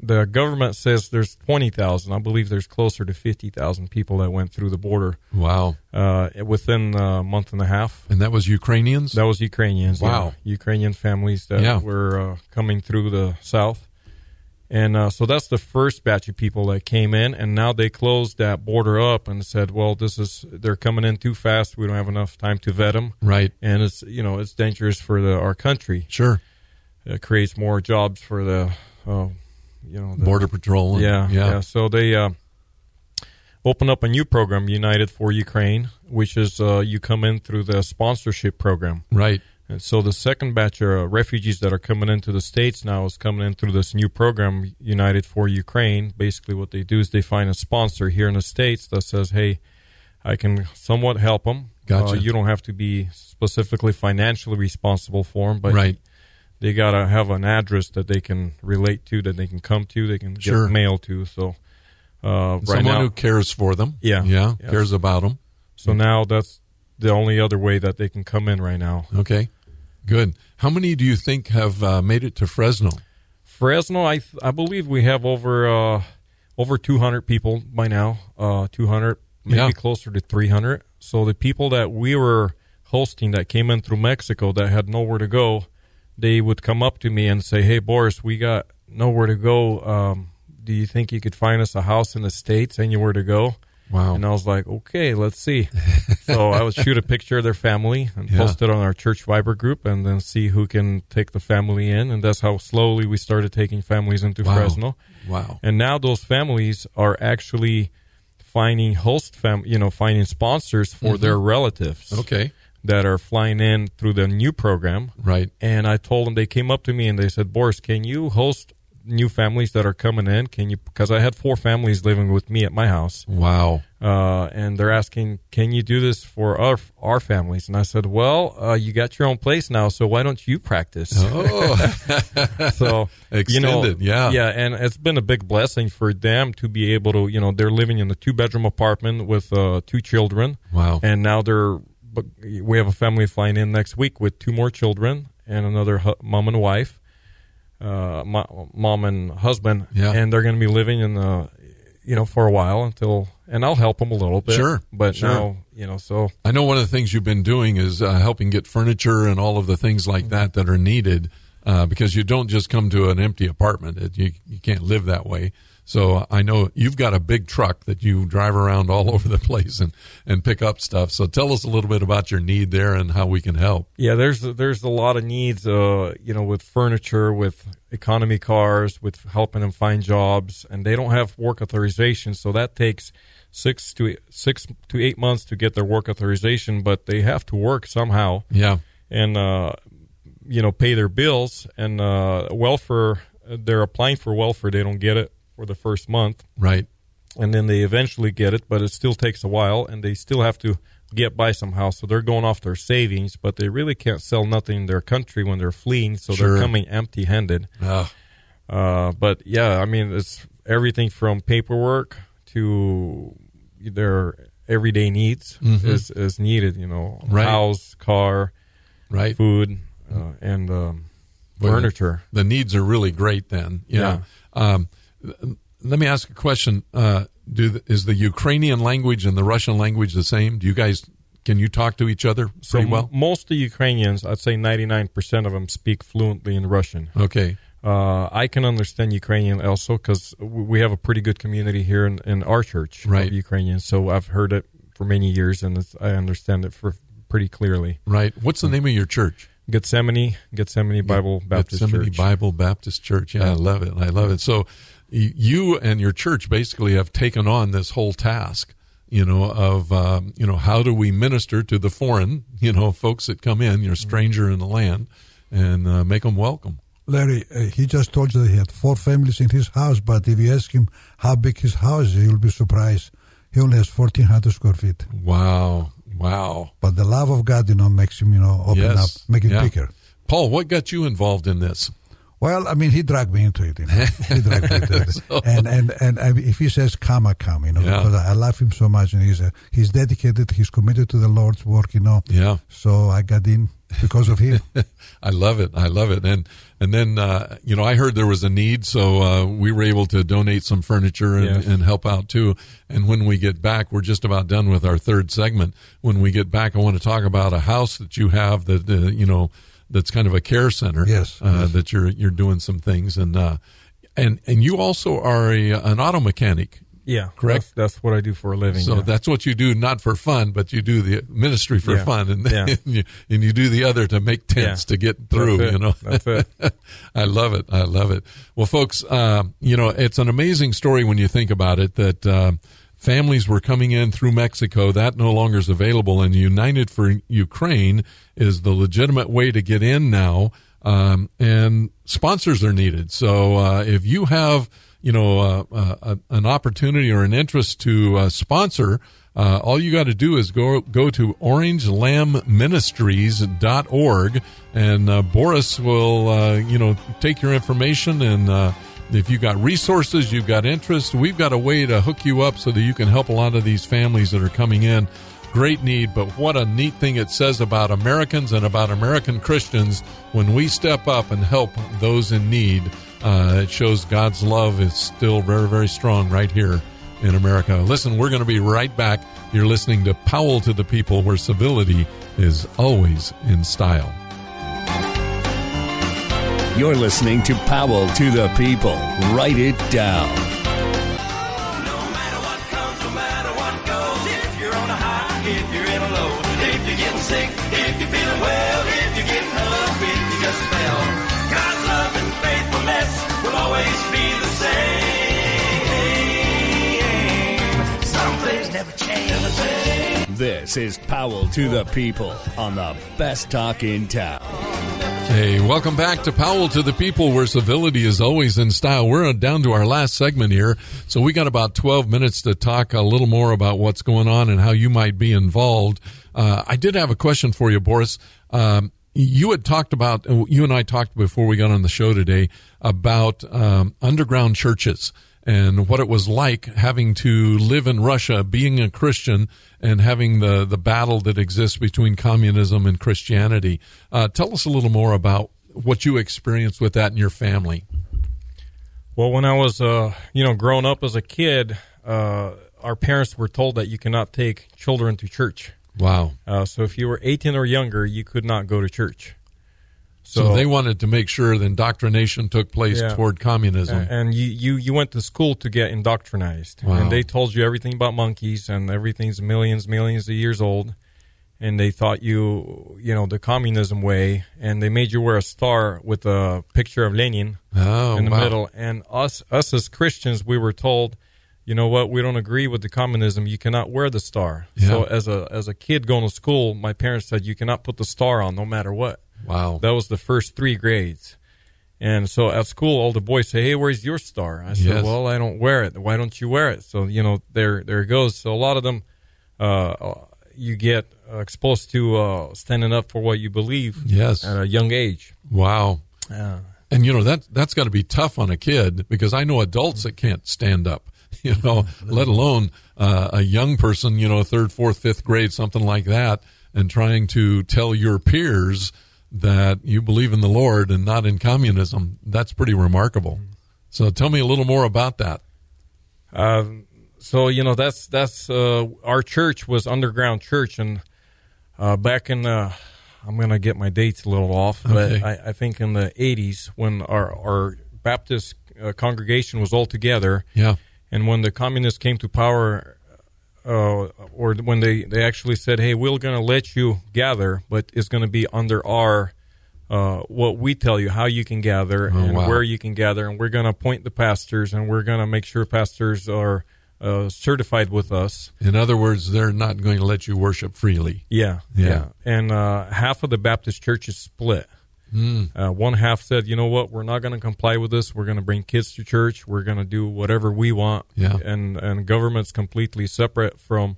S5: the government says there's twenty thousand. I believe there's closer to fifty thousand people that went through the border
S3: Wow.
S5: uh, within a month and a half.
S3: And that was Ukrainians?
S5: That was Ukrainians. yeah.
S3: Wow.
S5: Ukrainian families that
S3: Yeah.
S5: were uh, coming through the south. And uh, so that's the first batch of people that came in, and now they closed that border up and said, "Well, this is they're coming in too fast. We don't have enough time to vet them,
S3: right.
S5: and it's you know it's dangerous for the our country.
S3: Sure.
S5: It creates more jobs for the uh, you know the,
S3: Border Patrol. and-
S5: yeah,
S3: Yeah.
S5: yeah. So they uh, opened up a new program, United for Ukraine, which is uh, you come in through the sponsorship program.
S3: Right.
S5: And so the second batch of refugees that are coming into the states now is coming in through this new program, United for Ukraine. Basically, what they do is they find a sponsor here in the states that says, "Hey, I can somewhat help them.
S3: Gotcha.
S5: Uh, you don't have to be specifically financially responsible for them, but
S3: Right.
S5: They gotta have an address that they can relate to, that they can come to, they can get mail to. So uh, right
S3: Someone
S5: now,
S3: who cares for them.
S5: Yeah.
S3: Yeah.
S5: Yes.
S3: Cares about them.
S5: so now that's the only other way that they can come in right now.
S3: Okay. Good. How many do you think have uh, made it to Fresno?
S5: Fresno, I th- I believe we have over uh, over 200 people by now. Uh, 200, maybe
S3: Yeah.
S5: closer to 300. So the people that we were hosting that came in through Mexico that had nowhere to go, they would come up to me and say, "Hey, Boris, we got nowhere to go. Um, do you think you could find us a house in the states? Anywhere to go?"
S3: Wow.
S5: And I was like, okay, let's see. *laughs* so I would shoot a picture of their family and
S3: Yeah.
S5: post it on our church Viber group and then see who can take the family in. And that's how slowly we started taking families into
S3: Wow.
S5: Fresno.
S3: Wow.
S5: And now those families are actually finding host fam, you know, finding sponsors for their relatives
S3: Mm-hmm. Okay.
S5: That are flying in through the new program.
S3: Right.
S5: And I told them they came up to me and they said, "Boris, can you host new families that are coming in? Can you?" Because I had four families living with me at my house
S3: Wow.
S5: uh, and they're asking, "Can you do this for our our families?" And I said, "Well, uh, you got your own place now, so why don't you practice?"
S3: Oh. *laughs* *laughs*
S5: so you know,
S3: yeah.
S5: yeah, and it's been a big blessing for them to be able to, you know, they're living in a two bedroom apartment with uh, two children,
S3: wow.
S5: and now they're. But we have a family flying in next week with two more children and another hu- mom and wife, uh, mo- mom and husband,
S3: Yeah.
S5: and they're going to be living in the, you know, for a while until, and I'll help them a little bit,
S3: Sure,
S5: But
S3: sure.
S5: now, you know, so
S3: I know one of the things you've been doing is uh, helping get furniture and all of the things like that that are needed uh, because you don't just come to an empty apartment. It, you, you can't live that way. So I know you've got a big truck that you drive around all *laughs* over the place and, and pick up stuff. So tell us a little bit about your need there and how we can help.
S5: yeah, there's there's a lot of needs, uh, you know, with furniture, with economy cars, with helping them find jobs, and they don't have work authorization, so that takes six to six to eight months to get their work authorization, but they have to work somehow.
S3: Yeah.
S5: and uh, you know pay their bills and uh, welfare. They're applying for welfare. They don't get it for the first month,
S3: Right.
S5: and then they eventually get it, but it still takes a while, and they still have to get by somehow. So they're going off their savings, but they really can't sell nothing in their country when they're fleeing. So
S3: Sure.
S5: they're coming empty-handed.
S3: Ah,
S5: Uh, but yeah, I mean, it's everything from paperwork to their everyday needs is, is needed. You know,
S3: Mm-hmm. Right.
S5: house, car,
S3: right.
S5: food, uh, and um, furniture.
S3: The needs are really great then. Yeah. Um, let me ask a question. Uh, do the, is the Ukrainian language and the Russian language the same? Do you guys can you talk to each other
S5: So
S3: pretty
S5: m-
S3: well?
S5: most of the Ukrainians, I'd say 99% of them speak fluently in Russian.
S3: Okay.
S5: Uh, I can understand Ukrainian also because we have a pretty good community here in, in our church
S3: Right.
S5: of Ukrainians. So I've heard it for many years and it's, I understand it for pretty clearly.
S3: Right. What's the name of your church?
S5: Gethsemane, Gethsemane Bible Baptist
S3: Gethsemane
S5: Church.
S3: Bible Baptist Church. Yeah, I love it. I love it. So you and your church basically have taken on this whole task, you know, of, um, you know, how do we minister to the foreign, *laughs* you know, folks that come in, you're a stranger in the land, and uh, make them welcome.
S4: Larry, uh, he just told you that he had four families in his house, but if you ask him how big his house is, you'll be surprised. He only has 1,400 square feet.
S3: Wow. Wow.
S4: But the love of God, you know, makes him, you know, open
S3: Yes.
S4: up, make it
S3: Yeah.
S4: bigger.
S3: Paul, what got you involved in this?
S4: Well, I mean, he dragged me into it. You know? *laughs* he dragged me into it.
S3: So-
S4: And and and I, if he says come, I come. You know,
S3: Yeah.
S4: because I love him so much, and he's a, he's dedicated. He's committed to the Lord's work. You know.
S3: Yeah.
S4: So I got in because of him. *laughs*
S3: I love it. I love it. And and then uh, you know I heard there was a need, so uh, we were able to donate some furniture and,
S5: Yes.
S3: and help out too. And when we get back, we're just about done with our third segment. When we get back, I want to talk about a house that you have that uh, you know that's kind of a care center.
S4: Yes,
S3: uh,
S4: yes.
S3: that you're you're doing some things and uh, and and you also are a an auto mechanic.
S5: Yeah,
S3: Correct.
S5: That's, that's what I do for a living.
S3: So
S5: yeah.
S3: that's what you do, not for fun, but you do the ministry for
S5: Yeah.
S3: fun, and,
S5: Yeah. *laughs*
S3: and, you, and you do the other to make tents to get through. You know,
S5: That's it. *laughs*
S3: I love it. I love it. Well, folks, uh, you know, it's an amazing story when you think about it that uh, families were coming in through Mexico. That no longer is available, and United for Ukraine is the legitimate way to get in now. Um, and sponsors are needed. So uh, if you have, you know, uh, uh, an opportunity or an interest to uh, sponsor, uh, all you got to do is go go to orangelambministries.org and uh, Boris will uh, you know take your information and uh, if you've got resources, you've got interest, we've got a way to hook you up so that you can help a lot of these families that are coming in. Great need, but what a neat thing it says about Americans and about American Christians when we step up and help those in need. Uh, it shows God's love is still very, very strong right here in America. Listen, we're going to be right back. You're listening to Powell to the People, where civility is always in style.
S1: You're listening to Powell to the People. Write it down.
S2: No matter what comes, no matter what goes, if you're on a high, if you're in a low, if you're getting sick, if you're feeling well, if you're getting up, if you just fell, God's love and faithfulness will always be the same. Some things never change. Never change.
S1: This is Powell to the People on the best talk in town.
S3: Hey, welcome back to Powell to the People, where civility is always in style. We're down to our last segment here, so we got about 12 minutes to talk a little more about what's going on and how you might be involved. Uh, I did have a question for you, Boris. Um, you had talked about, you and I talked before we got on the show today about um, underground churches and what it was like having to live in Russia, being a Christian, and having the, the battle that exists between communism and Christianity. Uh, tell us a little more about what you experienced with that in your family.
S5: Well, when I was, uh, you know, growing up as a kid, uh, our parents were told that you cannot take children to church.
S3: Wow.
S5: Uh, so if you were 18 or younger, you could not go to church.
S3: So, they wanted to make sure the indoctrination took place
S5: Yeah.
S3: toward communism.
S5: And you, you, you went to school to get indoctrinated.
S3: Wow.
S5: And they told you everything about monkeys and everything's millions, millions of years old. And they thought you, you know, the communism way. And they made you wear a star with a picture of Lenin
S3: oh,
S5: in the
S3: wow.
S5: middle. And us, us as Christians, we were told, you know what, we don't agree with the communism. You cannot wear the star. So as a as a kid going to school, my parents said you cannot put the star on no matter what.
S3: Wow.
S5: That was the first three grades. And so at school, all the boys say, "Hey, where's your star?" I said,
S3: Yes.
S5: "Well, I don't wear it. Why don't you wear it?" So you know, there there it goes. So a lot of them, uh, you get uh, exposed to uh, standing up for what you believe
S3: Yes.
S5: at a young age.
S3: Wow.
S5: Yeah.
S3: And you know that that's got to be tough on a kid because I know adults that can't stand up, *laughs* you know, let alone uh, a young person, you know, third, fourth, fifth grade, something like that, and trying to tell your peers that you believe in the Lord and not in communism. That's pretty remarkable. So tell me a little more about that.
S5: Um, so you know that's that's uh, our church was underground church, and uh, back in the I'm gonna get my dates a little off, but
S3: Okay.
S5: I, I think in the 80s when our our Baptist uh, congregation was all together,
S3: Yeah.
S5: and when the communists came to power. Uh, or when they, they actually said, "Hey, we're going to let you gather, but it's going to be under our uh, what we tell you how you can gather and
S3: wow.
S5: where you can gather, and we're going to appoint the pastors, and we're going to make sure pastors are uh, certified with us.
S3: In other words, they're not going to let you worship freely.
S5: Yeah,
S3: Yeah.
S5: And uh, half of the Baptist church is split. Uh, one half said, "You know what? We're not going to comply with this. We're going to bring kids to church. We're going to do whatever we want."
S3: Yeah.
S5: And and government's completely separate from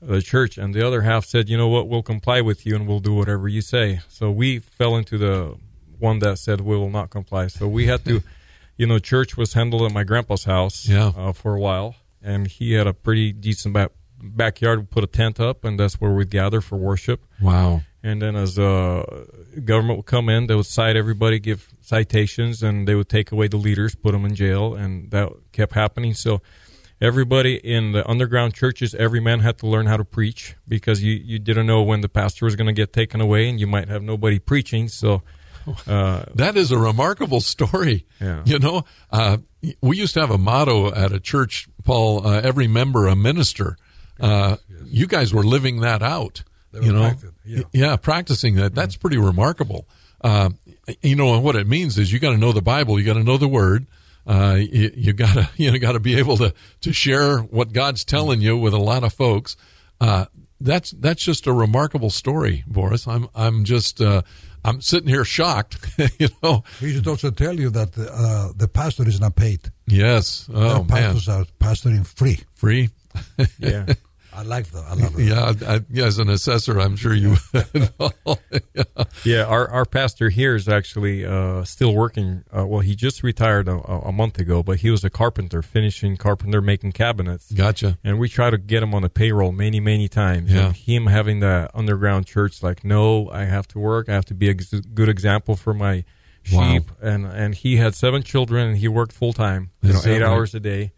S5: the church. And the other half said, "You know what? We'll comply with you and we'll do whatever you say." So we fell into the one that said we will not comply. So we had to, *laughs* you know, church was handled at my grandpa's house
S3: Yeah.
S5: uh, for a while, and he had a pretty decent back, backyard. We put a tent up, and that's where we'd gather for worship.
S3: Wow.
S5: And then as uh, government would come in, they would cite everybody, give citations, and they would take away the leaders, put them in jail, and that kept happening. So everybody in the underground churches, every man had to learn how to preach because you, you didn't know when the pastor was going to get taken away, and you might have nobody preaching. So *laughs* uh,
S3: That is a remarkable story.
S5: Yeah.
S3: You know, uh, we used to have a motto at a church, Paul, uh, every member a minister. Uh, You guys were living that out.
S4: They
S3: you know,
S4: practic- yeah.
S3: practicing that. That's pretty remarkable. Uh, you know, and what it means is you got to know the Bible, you got to know the Word. Uh, you, you gotta, *laughs* you know, gotta be able to, to share what God's telling you with a lot of folks. Uh, that's, that's just a remarkable story, Boris. I'm, I'm just, uh, I'm sitting here shocked, *laughs* you know.
S4: We should also tell you that uh, the pastor is not paid.
S3: Yes. Oh
S4: the
S3: man,
S4: pastors are pastoring free.
S3: free. *laughs*
S5: yeah.
S4: I like that. I love it.
S3: Yeah, I, yeah. As an assessor, I'm sure you. *laughs* yeah.
S5: Yeah, our, our pastor here is actually uh, still working. Uh, well, he just retired a, a month ago, but he was a carpenter, finishing carpenter, making cabinets.
S3: Gotcha.
S5: And we try to get him on the payroll many, many times.
S3: Yeah.
S5: And him having the underground church, like, no, I have to work. I have to be a good example for my sheep.
S3: Wow.
S5: sheep. And and he had seven children, and he worked full time, you know, eight
S3: right?
S5: hours a day,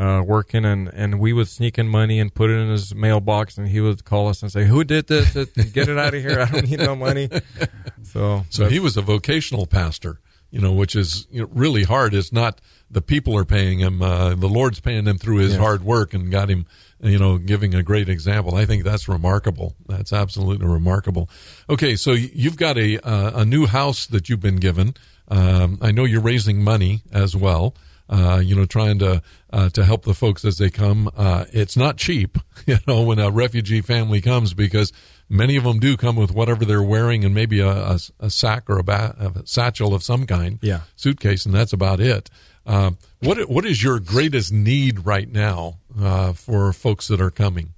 S5: uh, working. And and we would sneak in money and put it in his mailbox, and he would call us and say, "Who did this? Get it out of here! I don't need no money." *laughs* So
S3: So he was a vocational pastor, you know, which is you know, really hard. It's not the people are paying him; uh, the Lord's paying him through his
S5: Yes.
S3: hard work and got him, you know, giving a great example. I think that's remarkable. That's absolutely remarkable. Okay, so you've got a uh, a new house that you've been given. Um, I know you're raising money as well. Uh, you know, trying to uh, to help the folks as they come. Uh, it's not cheap, *laughs* you know, when a refugee family comes because many of them do come with whatever they're wearing and maybe a, a, a sack or a, ba- a satchel of some kind,
S5: Yeah.
S3: suitcase, and that's about it. Uh, what what is your greatest need right now uh, for folks that are coming?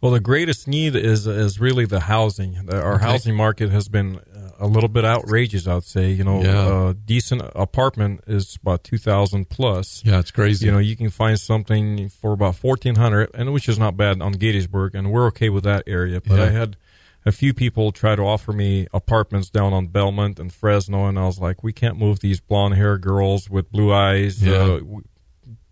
S5: Well, the greatest need is is really the housing. Our
S3: Okay.
S5: housing market has been a little bit outrageous. I'd say. You know,
S3: Yeah.
S5: a decent apartment is about two thousand plus.
S3: Yeah, it's crazy.
S5: You know, you can find something for about fourteen hundred, and which is not bad on Gettysburg, and we're okay with that area. But
S3: Yeah.
S5: I had a few people try to offer me apartments down on Belmont and Fresno, and I was like, we can't move these blonde hair girls with blue eyes,
S3: Yeah.
S5: uh,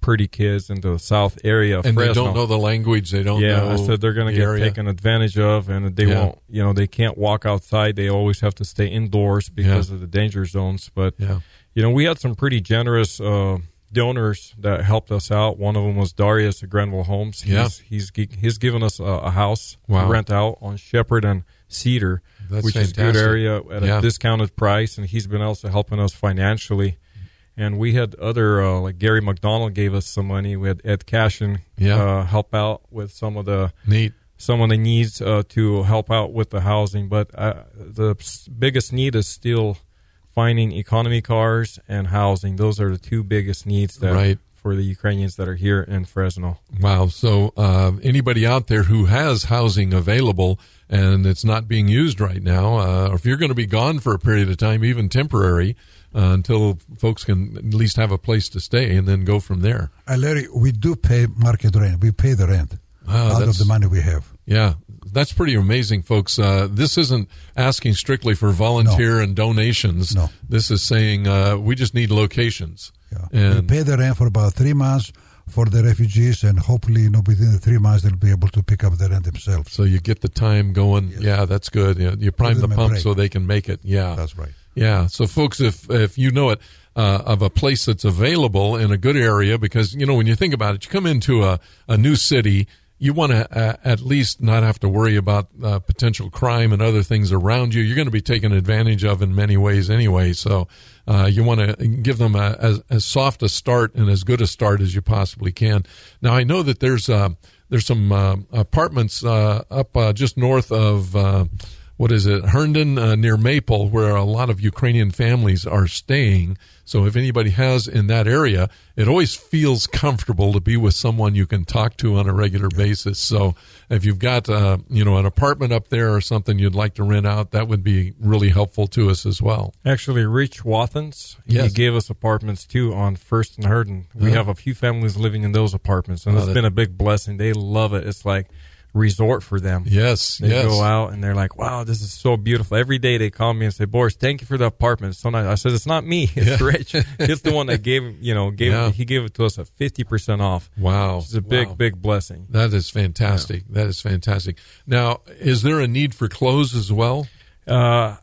S5: pretty kids into the south area of
S3: and
S5: Fresno.
S3: they don't know the language. They don't
S5: Yeah,
S3: know.
S5: I said they're going to
S3: the
S5: get
S3: area.
S5: taken advantage of, and they
S3: Yeah.
S5: won't. You know, they can't walk outside. They always have to stay indoors because of the danger zones. But
S3: Yeah.
S5: you know, we had some pretty generous uh, donors that helped us out. One of them was Darius at Granville Homes. He's,
S3: Yeah.
S5: he's he's given us a, a house
S3: Wow.
S5: to rent out on Shepherd and Cedar,
S3: That's
S5: which is a good area at
S3: Yeah.
S5: a discounted price, and he's been also helping us financially. And we had other uh, like Gary McDonald gave us some money. We had Ed Cashin
S3: Yeah.
S5: uh, help out with some of the
S3: Neat.
S5: some of the needs uh, to help out with the housing. But uh, the biggest need is still finding economy cars and housing. Those are the two biggest needs that
S3: Right.
S5: for the Ukrainians that are here in Fresno.
S3: Wow. So, uh, anybody out there who has housing available and it's not being used right now, uh, or if you're going to be gone for a period of time, even temporary, uh, until folks can at least have a place to stay and then go from there.
S4: Uh, Larry, we do pay market rent. We pay the rent out of the money we have.
S3: Yeah, that's pretty amazing, folks. Uh, this isn't asking strictly for volunteer and donations.
S4: No.
S3: This is saying uh, we just need locations.
S4: Yeah. we pay the rent for about three months for the refugees, and hopefully, you know, within the three months, they'll be able to pick up the rent themselves.
S3: so you get the time going. Yeah, that's good. Yeah, you prime the pump so they can make it. Yeah,
S4: That's right.
S3: Yeah. So, folks, if if you know it uh, of a place that's available in a good area, because you know when you think about it, you come into a a new city, you want to uh, at least not have to worry about uh, potential crime and other things around you. You're going to be taken advantage of in many ways anyway. So, uh, you want to give them a, as as soft a start and as good a start as you possibly can. Now, I know that there's uh, there's some uh, apartments up just north of. What is it, Herndon uh, near Maple, where a lot of Ukrainian families are staying. So if anybody has in that area, it always feels comfortable to be with someone you can talk to on a regular basis. So if you've got, uh, you know, an apartment up there or something you'd like to rent out, that would be really helpful to us as well.
S5: Actually, Rich Wathens,
S3: Yes.
S5: he gave us apartments too on First and Herndon. We
S3: Uh-huh.
S5: have a few families living in those apartments, and
S3: Oh,
S5: it's
S3: that-
S5: been a big blessing. They love it. It's like resort for them.
S3: Yes,
S5: They
S3: yes.
S5: go out and they're like, "Wow, this is so beautiful." Every day they call me and say, "Boris, thank you for the apartment." It's so nice. I said, "It's not me. It's Rich. *laughs* He's the one that gave you know gave
S3: Yeah.
S5: he gave it to us at fifty percent off.
S3: Wow.
S5: It's a big
S3: Wow.
S5: big blessing."
S3: That is fantastic. That is fantastic. Now, is there a need for clothes as well?
S5: Uh,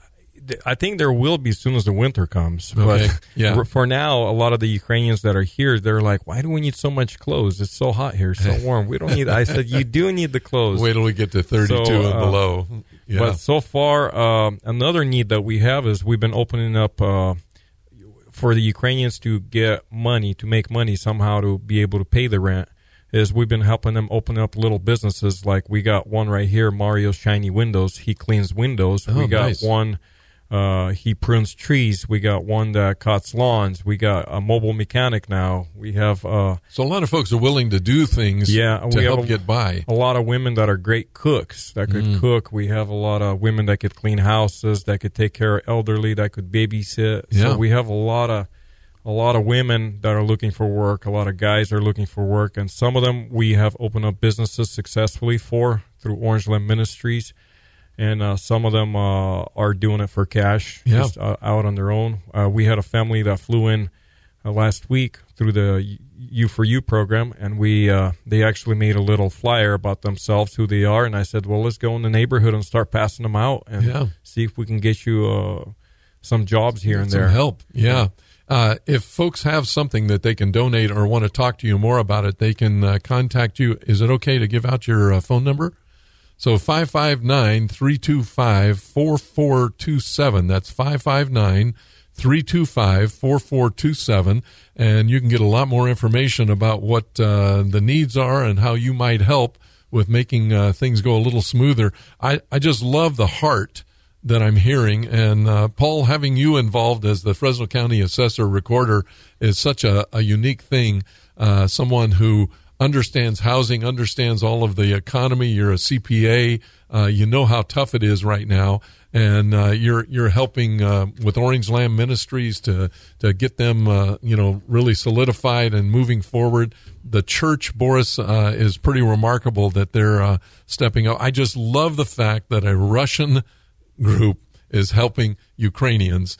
S5: I think there will be as soon as the winter comes.
S3: Okay,
S5: But
S3: yeah.
S5: for now, a lot of the Ukrainians that are here, they're like, "Why do we need so much clothes? It's so hot here, so *laughs* warm. We don't need." I said, "You do need the clothes."
S3: Wait till we get to 32
S5: So,
S3: and
S5: uh,
S3: below. Yeah.
S5: But so far, um, another need that we have is we've been opening up uh, for the Ukrainians to get money, to make money somehow to be able to pay the rent. Is we've been helping them open up little businesses. Like we got one right here, Mario Shiny Windows. He cleans windows.
S3: Oh,
S5: we got
S3: nice.
S5: one. Uh, he prunes trees. We got one that cuts lawns. We got a mobile mechanic now. We have uh,
S3: so a lot of folks are willing to do things
S5: Yeah,
S3: to help
S5: a-
S3: get by.
S5: a lot of women that are great cooks that could
S3: Mm.
S5: cook. We have a lot of women that could clean houses, that could take care of elderly, that could babysit.
S3: Yeah.
S5: So we have a lot of a lot of women that are looking for work. A lot of guys are looking for work, and some of them we have opened up businesses successfully for through Orange Land Ministries. And uh, some of them uh, are doing it for cash,
S3: Yeah.
S5: just uh, out on their own. Uh, we had a family that flew in uh, last week through the U for You program, and we uh, they actually made a little flyer about themselves, who they are, and I said, well, let's go in the neighborhood and start passing them out, and
S3: Yeah.
S5: see if we can get you uh, some jobs here and
S3: Some
S5: there.
S3: help. Yeah. Uh, if folks have something that they can donate or want to talk to you more about it, they can uh, contact you. Is it okay to give out your uh, phone number? So 559 325 4427. That's 559 325 4427. And you can get a lot more information about what uh, the needs are and how you might help with making uh, things go a little smoother. I, I just love the heart that I'm hearing. And uh, Paul, having you involved as the Fresno County Assessor Recorder is such a, a unique thing. Uh, someone who understands housing, understands all of the economy. You're a CPA. Uh, you know how tough it is right now, and uh, you're you're helping uh, with Orange Land Ministries to to get them uh, you know really solidified and moving forward. The church, Boris, uh, is pretty remarkable that they're uh, stepping up. I just love the fact that a Russian group is helping Ukrainians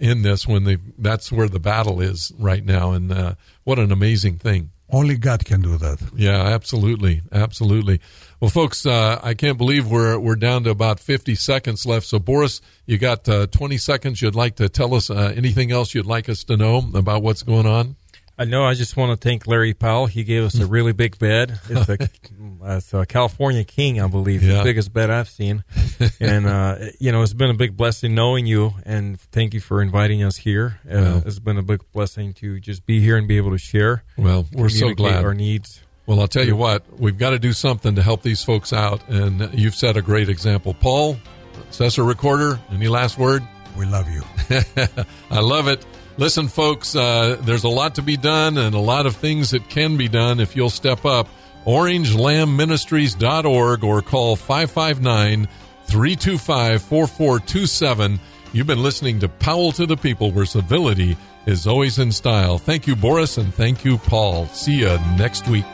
S3: in this when they that's where the battle is right now, and what an amazing thing.
S4: Only God can do that.
S3: Yeah, absolutely, absolutely. Well, folks, uh, I can't believe we're we're down to about fifty seconds left. So, Boris, you got uh, twenty seconds. You'd like to tell us uh, anything else you'd like us to know about what's going on?
S5: I know. I just want to thank Larry Powell. He gave us a really big bed. It's a, *laughs* it's a California King, I believe,
S3: Yeah.
S5: the biggest bet I've seen. *laughs* and uh, you know, it's been a big blessing knowing you, and thank you for inviting us here. Uh,
S3: Well.
S5: It's been a big blessing to just be here and be able to share.
S3: Well, we're so glad.
S5: our needs.
S3: Well, I'll tell you what, we've got to do something to help these folks out, and you've set a great example. Paul, Assessor Recorder, any last word?
S4: We love you. *laughs*
S3: I love it. Listen, folks, uh, there's a lot to be done and a lot of things that can be done if you'll step up. OrangeLambMinistries.org or call 559 325 4427. You've been listening to Powell to the People, where civility is always in style. Thank you, Boris, and thank you, Paul. See you next week.